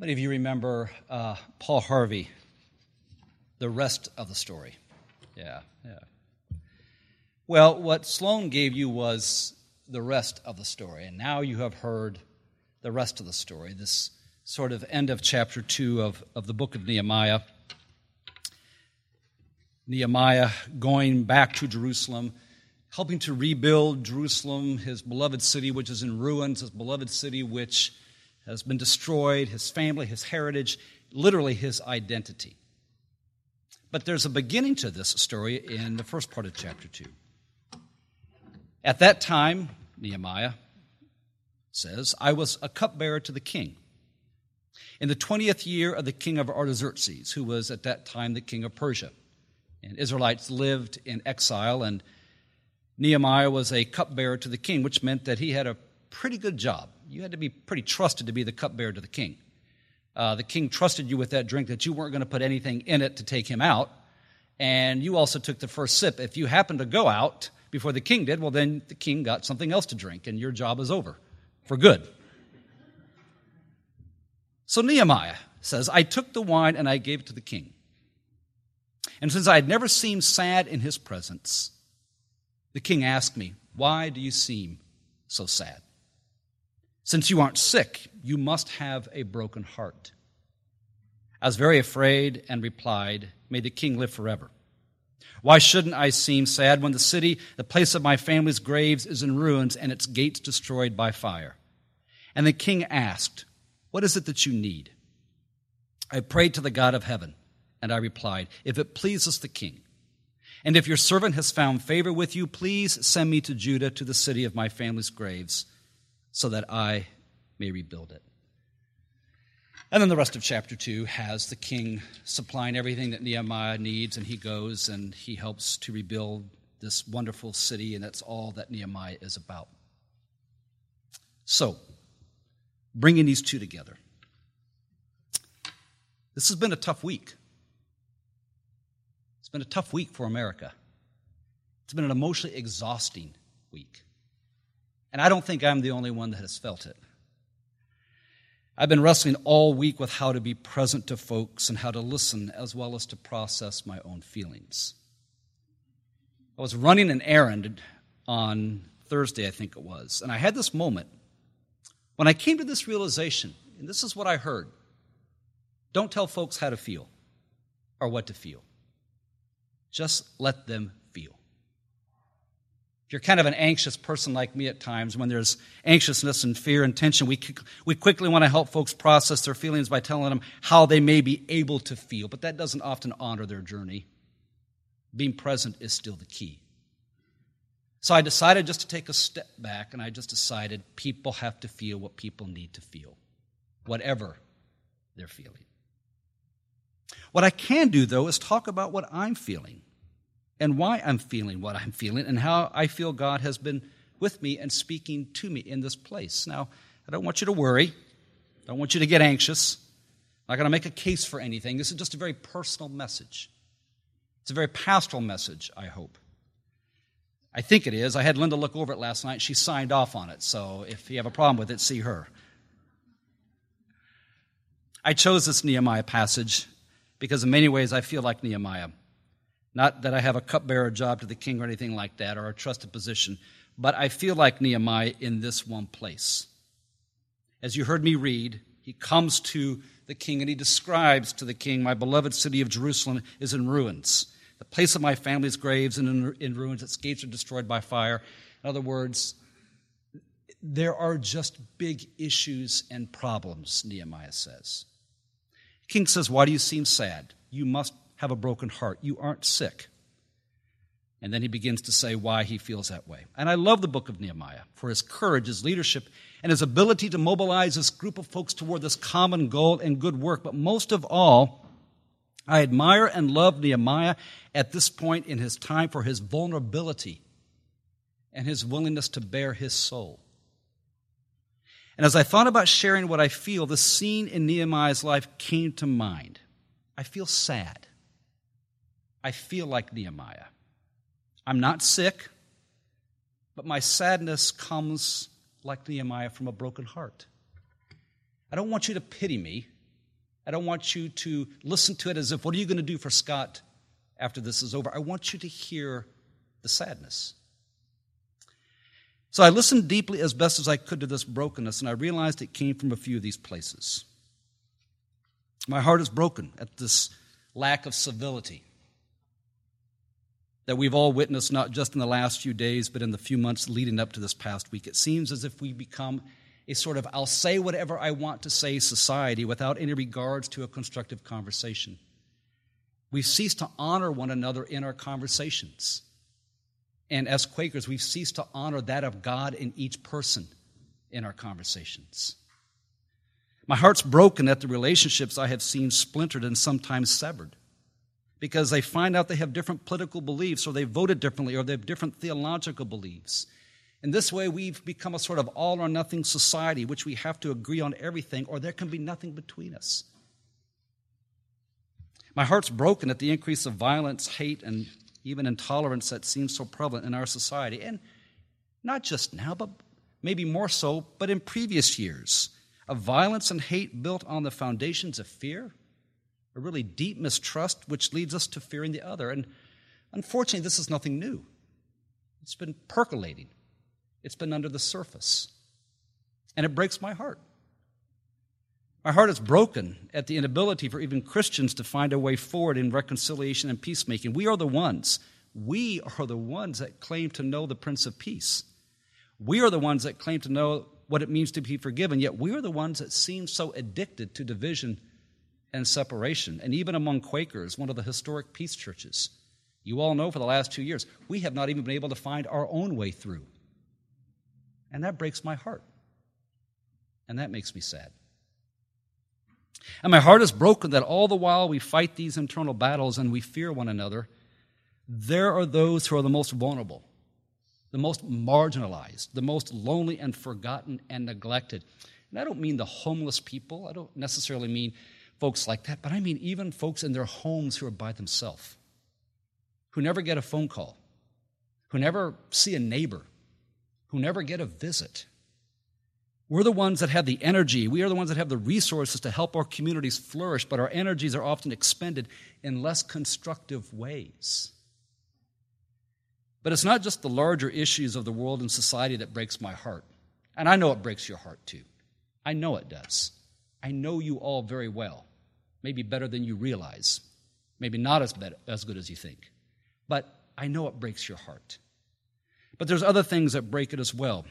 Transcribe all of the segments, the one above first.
Many of you remember uh, Paul Harvey, the rest of the story. Yeah, yeah. Well, what Sloan gave you was the rest of the story, and now you have heard the rest of the story, this sort of end of chapter 2 of, of the book of Nehemiah. Nehemiah going back to Jerusalem, helping to rebuild Jerusalem, his beloved city, which is in ruins, his beloved city, which has been destroyed, his family, his heritage, literally his identity. But there's a beginning to this story in the first part of chapter 2. At that time, Nehemiah says, I was a cupbearer to the king. In the 20th year of the king of Artaxerxes, who was at that time the king of Persia. And Israelites lived in exile, and Nehemiah was a cupbearer to the king, which meant that he had a pretty good job. You had to be pretty trusted to be the cupbearer to the king. Uh, the king trusted you with that drink that you weren't going to put anything in it to take him out. And you also took the first sip. If you happened to go out before the king did, well, then the king got something else to drink, and your job is over for good. So Nehemiah says, I took the wine and I gave it to the king. And since I had never seemed sad in his presence, the king asked me, Why do you seem so sad? Since you aren't sick, you must have a broken heart. I was very afraid and replied, May the king live forever. Why shouldn't I seem sad when the city, the place of my family's graves, is in ruins and its gates destroyed by fire? And the king asked, What is it that you need? I prayed to the God of heaven, and I replied, If it pleases the king, and if your servant has found favor with you, please send me to Judah to the city of my family's graves so that I may rebuild it. And then the rest of chapter 2 has the king supplying everything that Nehemiah needs, and he goes and he helps to rebuild this wonderful city, and that's all that Nehemiah is about. So, bringing these two together. This has been a tough week. It's been a tough week for America. It's been an emotionally exhausting week. And I don't think I'm the only one that has felt it. I've been wrestling all week with how to be present to folks and how to listen as well as to process my own feelings. I was running an errand on Thursday, I think it was, and I had this moment when I came to this realization, and this is what I heard don't tell folks how to feel or what to feel, just let them if you're kind of an anxious person like me at times, when there's anxiousness and fear and tension, we, we quickly want to help folks process their feelings by telling them how they may be able to feel, but that doesn't often honor their journey. Being present is still the key. So I decided just to take a step back, and I just decided people have to feel what people need to feel, whatever they're feeling. What I can do, though, is talk about what I'm feeling and why I'm feeling what I'm feeling and how I feel God has been with me and speaking to me in this place. Now, I don't want you to worry. I don't want you to get anxious. I'm not going to make a case for anything. This is just a very personal message. It's a very pastoral message, I hope. I think it is. I had Linda look over it last night. She signed off on it. So if you have a problem with it, see her. I chose this Nehemiah passage because, in many ways, I feel like Nehemiah. Not that I have a cupbearer job to the king or anything like that, or a trusted position, but I feel like Nehemiah in this one place. As you heard me read, he comes to the king and he describes to the king, My beloved city of Jerusalem is in ruins. The place of my family's graves is in, in ruins, its gates are destroyed by fire. In other words, there are just big issues and problems, Nehemiah says. king says, Why do you seem sad? You must have a broken heart. You aren't sick. And then he begins to say why he feels that way. And I love the book of Nehemiah for his courage, his leadership, and his ability to mobilize this group of folks toward this common goal and good work. But most of all, I admire and love Nehemiah at this point in his time for his vulnerability and his willingness to bare his soul. And as I thought about sharing what I feel, the scene in Nehemiah's life came to mind. I feel sad. I feel like Nehemiah. I'm not sick, but my sadness comes like Nehemiah from a broken heart. I don't want you to pity me. I don't want you to listen to it as if, what are you going to do for Scott after this is over? I want you to hear the sadness. So I listened deeply as best as I could to this brokenness, and I realized it came from a few of these places. My heart is broken at this lack of civility that we've all witnessed, not just in the last few days, but in the few months leading up to this past week. It seems as if we become a sort of I'll say whatever I want to say society without any regards to a constructive conversation. We've ceased to honor one another in our conversations. And as Quakers, we've ceased to honor that of God in each person in our conversations. My heart's broken at the relationships I have seen splintered and sometimes severed because they find out they have different political beliefs or they voted differently or they have different theological beliefs. In this way, we've become a sort of all or nothing society, which we have to agree on everything, or there can be nothing between us. My heart's broken at the increase of violence, hate, and even intolerance that seems so prevalent in our society. And not just now, but maybe more so, but in previous years. Of violence and hate built on the foundations of fear, a really deep mistrust, which leads us to fearing the other. And unfortunately, this is nothing new. It's been percolating, it's been under the surface. And it breaks my heart. My heart is broken at the inability for even Christians to find a way forward in reconciliation and peacemaking. We are the ones, we are the ones that claim to know the Prince of Peace. We are the ones that claim to know what it means to be forgiven, yet we are the ones that seem so addicted to division and separation. And even among Quakers, one of the historic peace churches, you all know for the last two years, we have not even been able to find our own way through. And that breaks my heart. And that makes me sad. And my heart is broken that all the while we fight these internal battles and we fear one another, there are those who are the most vulnerable, the most marginalized, the most lonely and forgotten and neglected. And I don't mean the homeless people, I don't necessarily mean folks like that, but I mean even folks in their homes who are by themselves, who never get a phone call, who never see a neighbor, who never get a visit. We're the ones that have the energy. We are the ones that have the resources to help our communities flourish, but our energies are often expended in less constructive ways. But it's not just the larger issues of the world and society that breaks my heart. And I know it breaks your heart too. I know it does. I know you all very well maybe better than you realize, maybe not as, as good as you think. But I know it breaks your heart. But there's other things that break it as well.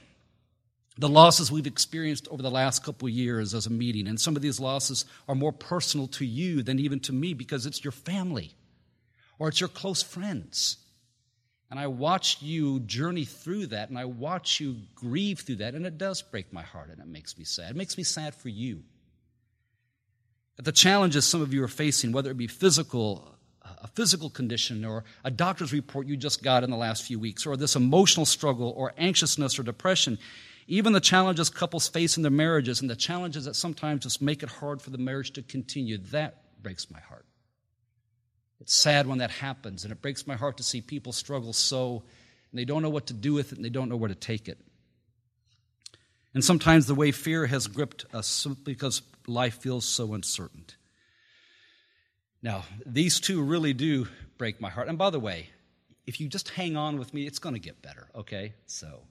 The losses we've experienced over the last couple of years as a meeting, and some of these losses are more personal to you than even to me because it's your family or it's your close friends. And I watch you journey through that, and I watch you grieve through that, and it does break my heart, and it makes me sad. It makes me sad for you the challenges some of you are facing, whether it be physical, a physical condition, or a doctor's report you just got in the last few weeks, or this emotional struggle, or anxiousness, or depression, even the challenges couples face in their marriages, and the challenges that sometimes just make it hard for the marriage to continue, that breaks my heart. It's sad when that happens, and it breaks my heart to see people struggle so, and they don't know what to do with it, and they don't know where to take it. And sometimes the way fear has gripped us because life feels so uncertain. Now, these two really do break my heart. And by the way, if you just hang on with me, it's going to get better, okay? So,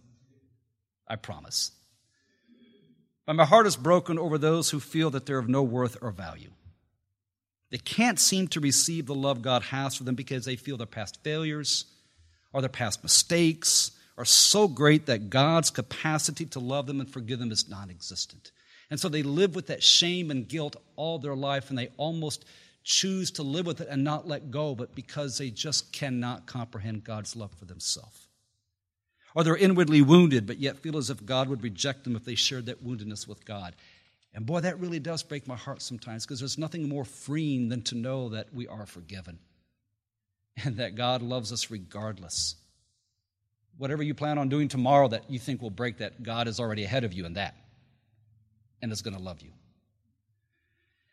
I promise. But my heart is broken over those who feel that they're of no worth or value. They can't seem to receive the love God has for them because they feel their past failures or their past mistakes are so great that God's capacity to love them and forgive them is non existent. And so they live with that shame and guilt all their life, and they almost choose to live with it and not let go, but because they just cannot comprehend God's love for themselves. Or they're inwardly wounded, but yet feel as if God would reject them if they shared that woundedness with God. And boy, that really does break my heart sometimes because there's nothing more freeing than to know that we are forgiven and that God loves us regardless. Whatever you plan on doing tomorrow that you think will break that, God is already ahead of you in that and is going to love you.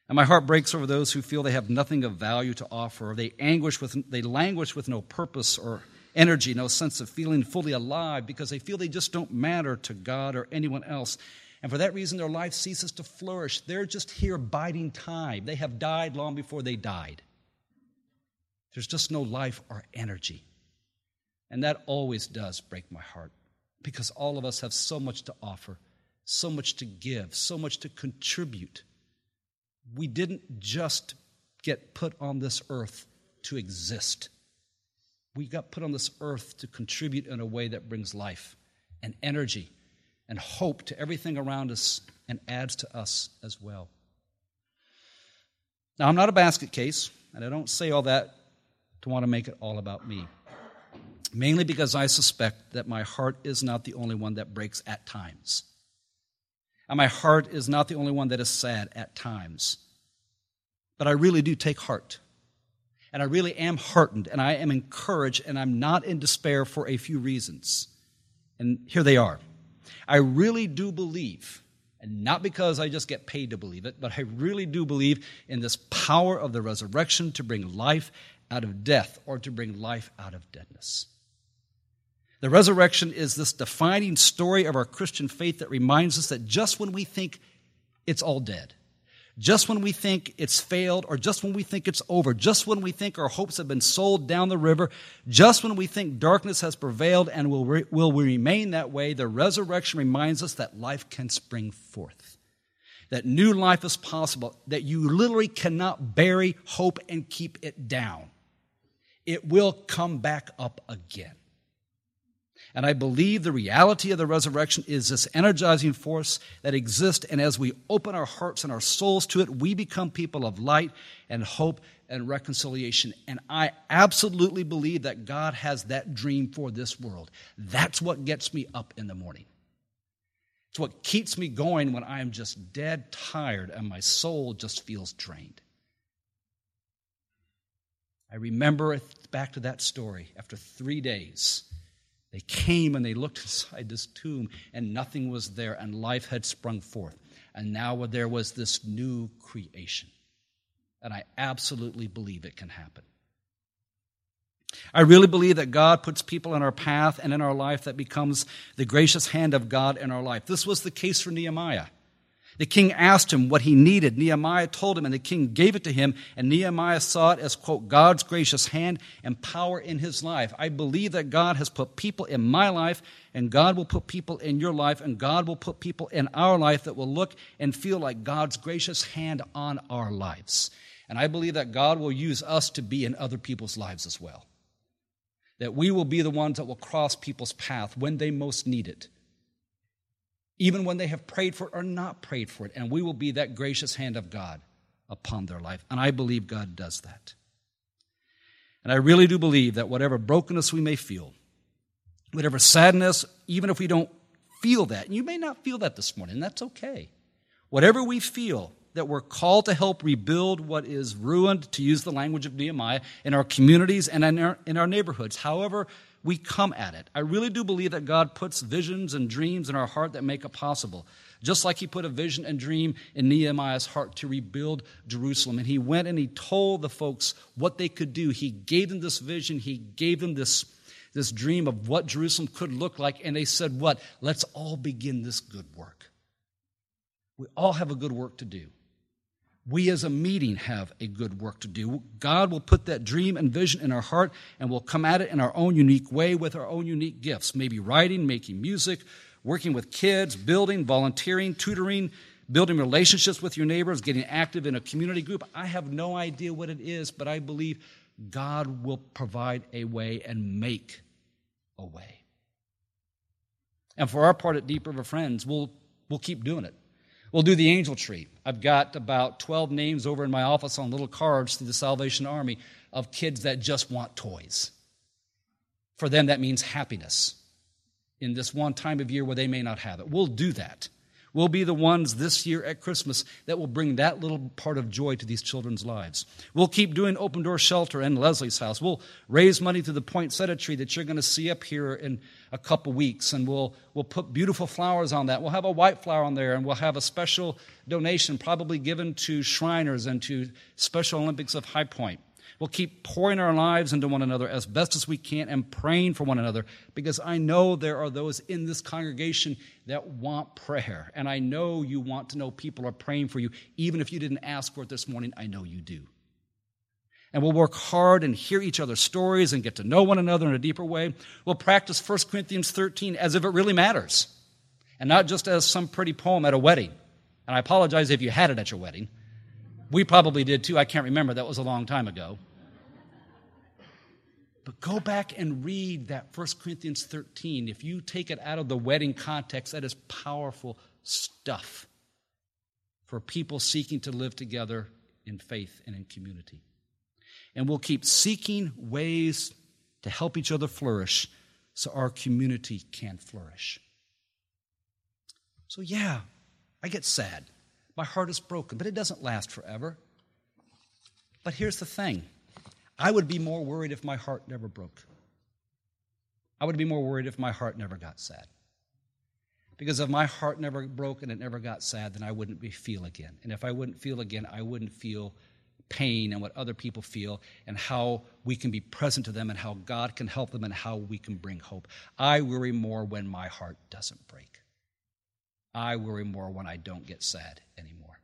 And my heart breaks over those who feel they have nothing of value to offer, or they anguish with they languish with no purpose or energy, no sense of feeling fully alive because they feel they just don't matter to God or anyone else. And for that reason, their life ceases to flourish. They're just here biding time. They have died long before they died. There's just no life or energy. And that always does break my heart because all of us have so much to offer, so much to give, so much to contribute. We didn't just get put on this earth to exist. We got put on this earth to contribute in a way that brings life and energy and hope to everything around us and adds to us as well. Now, I'm not a basket case, and I don't say all that to want to make it all about me mainly because I suspect that my heart is not the only one that breaks at times. And my heart is not the only one that is sad at times. But I really do take heart. And I really am heartened, and I am encouraged, and I'm not in despair for a few reasons. And here they are. I really do believe, and not because I just get paid to believe it, but I really do believe in this power of the resurrection to bring life out of death or to bring life out of deadness. The resurrection is this defining story of our Christian faith that reminds us that just when we think it's all dead, just when we think it's failed, or just when we think it's over, just when we think our hopes have been sold down the river, just when we think darkness has prevailed and will, re- will remain that way, the resurrection reminds us that life can spring forth. That new life is possible, that you literally cannot bury hope and keep it down. It will come back up again. And I believe the reality of the resurrection is this energizing force that exists. And as we open our hearts and our souls to it, we become people of light and hope and reconciliation. And I absolutely believe that God has that dream for this world. That's what gets me up in the morning. It's what keeps me going when I am just dead tired and my soul just feels drained. I remember back to that story after three days they came and they looked inside this tomb, and nothing was there, and life had sprung forth. And now there was this new creation. And I absolutely believe it can happen. I really believe that God puts people in our path and in our life that becomes the gracious hand of God in our life. This was the case for Nehemiah. The king asked him what he needed. Nehemiah told him, and the king gave it to him. And Nehemiah saw it as, quote, God's gracious hand and power in his life. I believe that God has put people in my life, and God will put people in your life, and God will put people in our life that will look and feel like God's gracious hand on our lives. And I believe that God will use us to be in other people's lives as well. That we will be the ones that will cross people's path when they most need it even when they have prayed for it or not prayed for it. And we will be that gracious hand of God upon their life. And I believe God does that. And I really do believe that whatever brokenness we may feel, whatever sadness, even if we don't feel that, and you may not feel that this morning, that's okay. Whatever we feel, that we're called to help rebuild what is ruined, to use the language of Nehemiah, in our communities and in our, in our neighborhoods. However, we come at it. I really do believe that God puts visions and dreams in our heart that make it possible. Just like He put a vision and dream in Nehemiah's heart to rebuild Jerusalem. And He went and He told the folks what they could do. He gave them this vision, He gave them this, this dream of what Jerusalem could look like. And they said, What? Let's all begin this good work. We all have a good work to do we as a meeting have a good work to do. God will put that dream and vision in our heart, and we'll come at it in our own unique way with our own unique gifts maybe writing, making music, working with kids, building, volunteering, tutoring, building relationships with your neighbors, getting active in a community group. I have no idea what it is, but I believe God will provide a way and make a way. And for our part at Deep River Friends, we'll, we'll keep doing it. We'll do the angel tree. I've got about 12 names over in my office on little cards through the Salvation Army of kids that just want toys. For them, that means happiness in this one time of year where they may not have it. We'll do that. We'll be the ones this year at Christmas that will bring that little part of joy to these children's lives. We'll keep doing open door shelter in Leslie's house. We'll raise money to the poinsettia tree that you're going to see up here in a couple weeks, and we'll, we'll put beautiful flowers on that. We'll have a white flower on there, and we'll have a special donation probably given to Shriners and to Special Olympics of High Point. We'll keep pouring our lives into one another as best as we can and praying for one another because I know there are those in this congregation that want prayer. And I know you want to know people are praying for you. Even if you didn't ask for it this morning, I know you do. And we'll work hard and hear each other's stories and get to know one another in a deeper way. We'll practice 1 Corinthians 13 as if it really matters and not just as some pretty poem at a wedding. And I apologize if you had it at your wedding. We probably did too. I can't remember. That was a long time ago. But go back and read that 1 Corinthians 13. If you take it out of the wedding context, that is powerful stuff for people seeking to live together in faith and in community. And we'll keep seeking ways to help each other flourish so our community can flourish. So, yeah, I get sad. My heart is broken, but it doesn't last forever. But here's the thing I would be more worried if my heart never broke. I would be more worried if my heart never got sad. Because if my heart never broke and it never got sad, then I wouldn't be feel again. And if I wouldn't feel again, I wouldn't feel pain and what other people feel and how we can be present to them and how God can help them and how we can bring hope. I worry more when my heart doesn't break. I worry more when I don't get sad anymore.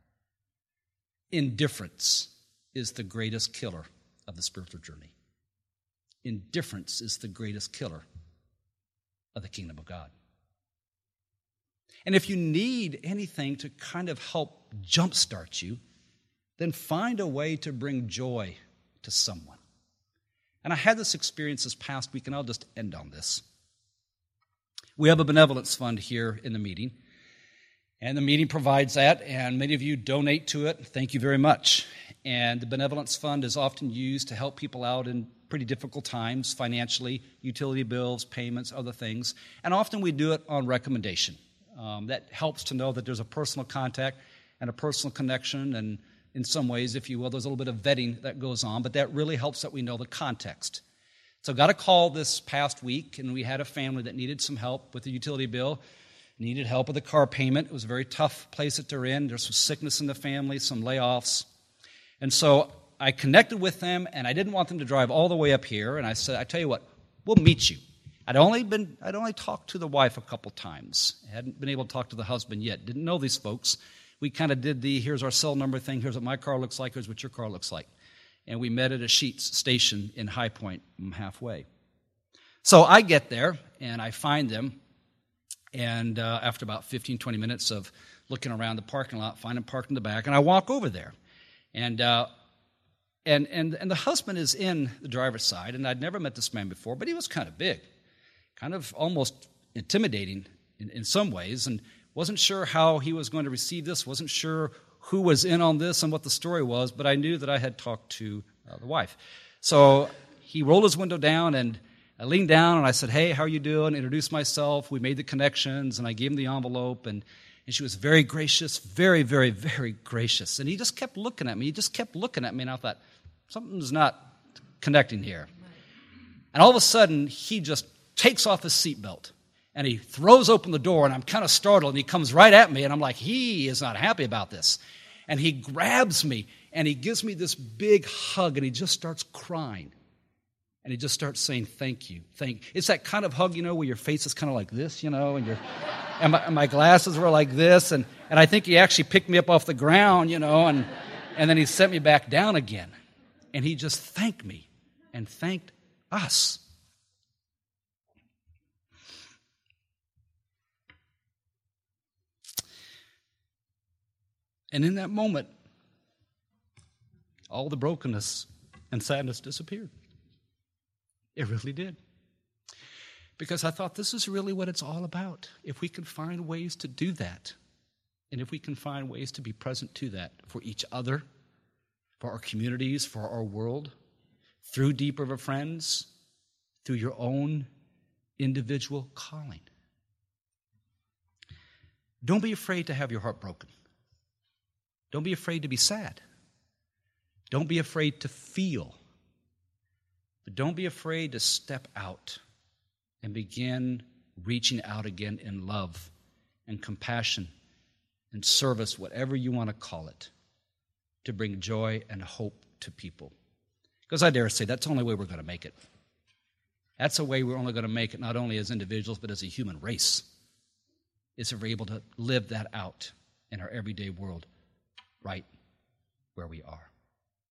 Indifference is the greatest killer of the spiritual journey. Indifference is the greatest killer of the kingdom of God. And if you need anything to kind of help jumpstart you, then find a way to bring joy to someone. And I had this experience this past week, and I'll just end on this. We have a benevolence fund here in the meeting, and the meeting provides that, and many of you donate to it. Thank you very much. And the Benevolence Fund is often used to help people out in pretty difficult times financially, utility bills, payments, other things. And often we do it on recommendation. Um, that helps to know that there's a personal contact and a personal connection, and in some ways, if you will, there's a little bit of vetting that goes on, but that really helps that we know the context. So, got a call this past week, and we had a family that needed some help with the utility bill needed help with the car payment. It was a very tough place that they're in. There's some sickness in the family, some layoffs. And so I connected with them, and I didn't want them to drive all the way up here. And I said, I tell you what, we'll meet you. I'd only been I'd only talked to the wife a couple times. I hadn't been able to talk to the husband yet. Didn't know these folks. We kind of did the here's our cell number thing. Here's what my car looks like. Here's what your car looks like. And we met at a Sheetz station in High Point, mm, halfway. So I get there and I find them and uh, after about 15, 20 minutes of looking around the parking lot, find him parked in the back, and I walk over there. And, uh, and, and, and the husband is in the driver's side, and I'd never met this man before, but he was kind of big, kind of almost intimidating in, in some ways, and wasn't sure how he was going to receive this, wasn't sure who was in on this and what the story was, but I knew that I had talked to uh, the wife. So he rolled his window down and I leaned down and I said, Hey, how are you doing? Introduced myself. We made the connections and I gave him the envelope. And, and she was very gracious, very, very, very gracious. And he just kept looking at me. He just kept looking at me. And I thought, something's not connecting here. And all of a sudden, he just takes off his seatbelt and he throws open the door. And I'm kind of startled. And he comes right at me. And I'm like, He is not happy about this. And he grabs me and he gives me this big hug and he just starts crying. And he just starts saying, Thank you. Thank It's that kind of hug, you know, where your face is kind of like this, you know, and, your, and, my, and my glasses were like this. And, and I think he actually picked me up off the ground, you know, and, and then he sent me back down again. And he just thanked me and thanked us. And in that moment, all the brokenness and sadness disappeared. It really did. Because I thought this is really what it's all about. If we can find ways to do that, and if we can find ways to be present to that for each other, for our communities, for our world, through Deep River Friends, through your own individual calling. Don't be afraid to have your heart broken. Don't be afraid to be sad. Don't be afraid to feel but don't be afraid to step out and begin reaching out again in love and compassion and service, whatever you want to call it, to bring joy and hope to people. Because I dare say that's the only way we're going to make it. That's the way we're only going to make it, not only as individuals, but as a human race, is if we're able to live that out in our everyday world right where we are.